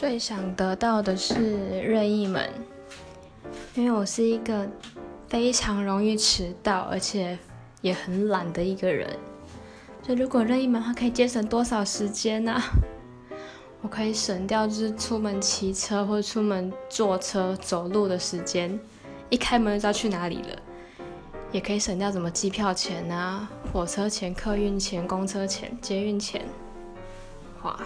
最想得到的是任意门，因为我是一个非常容易迟到，而且也很懒的一个人。所以如果任意门，它可以节省多少时间呢？我可以省掉就是出门骑车或者出门坐车走路的时间，一开门就知道去哪里了。也可以省掉什么机票钱啊、火车钱、客运钱、公车钱、捷运钱，哇！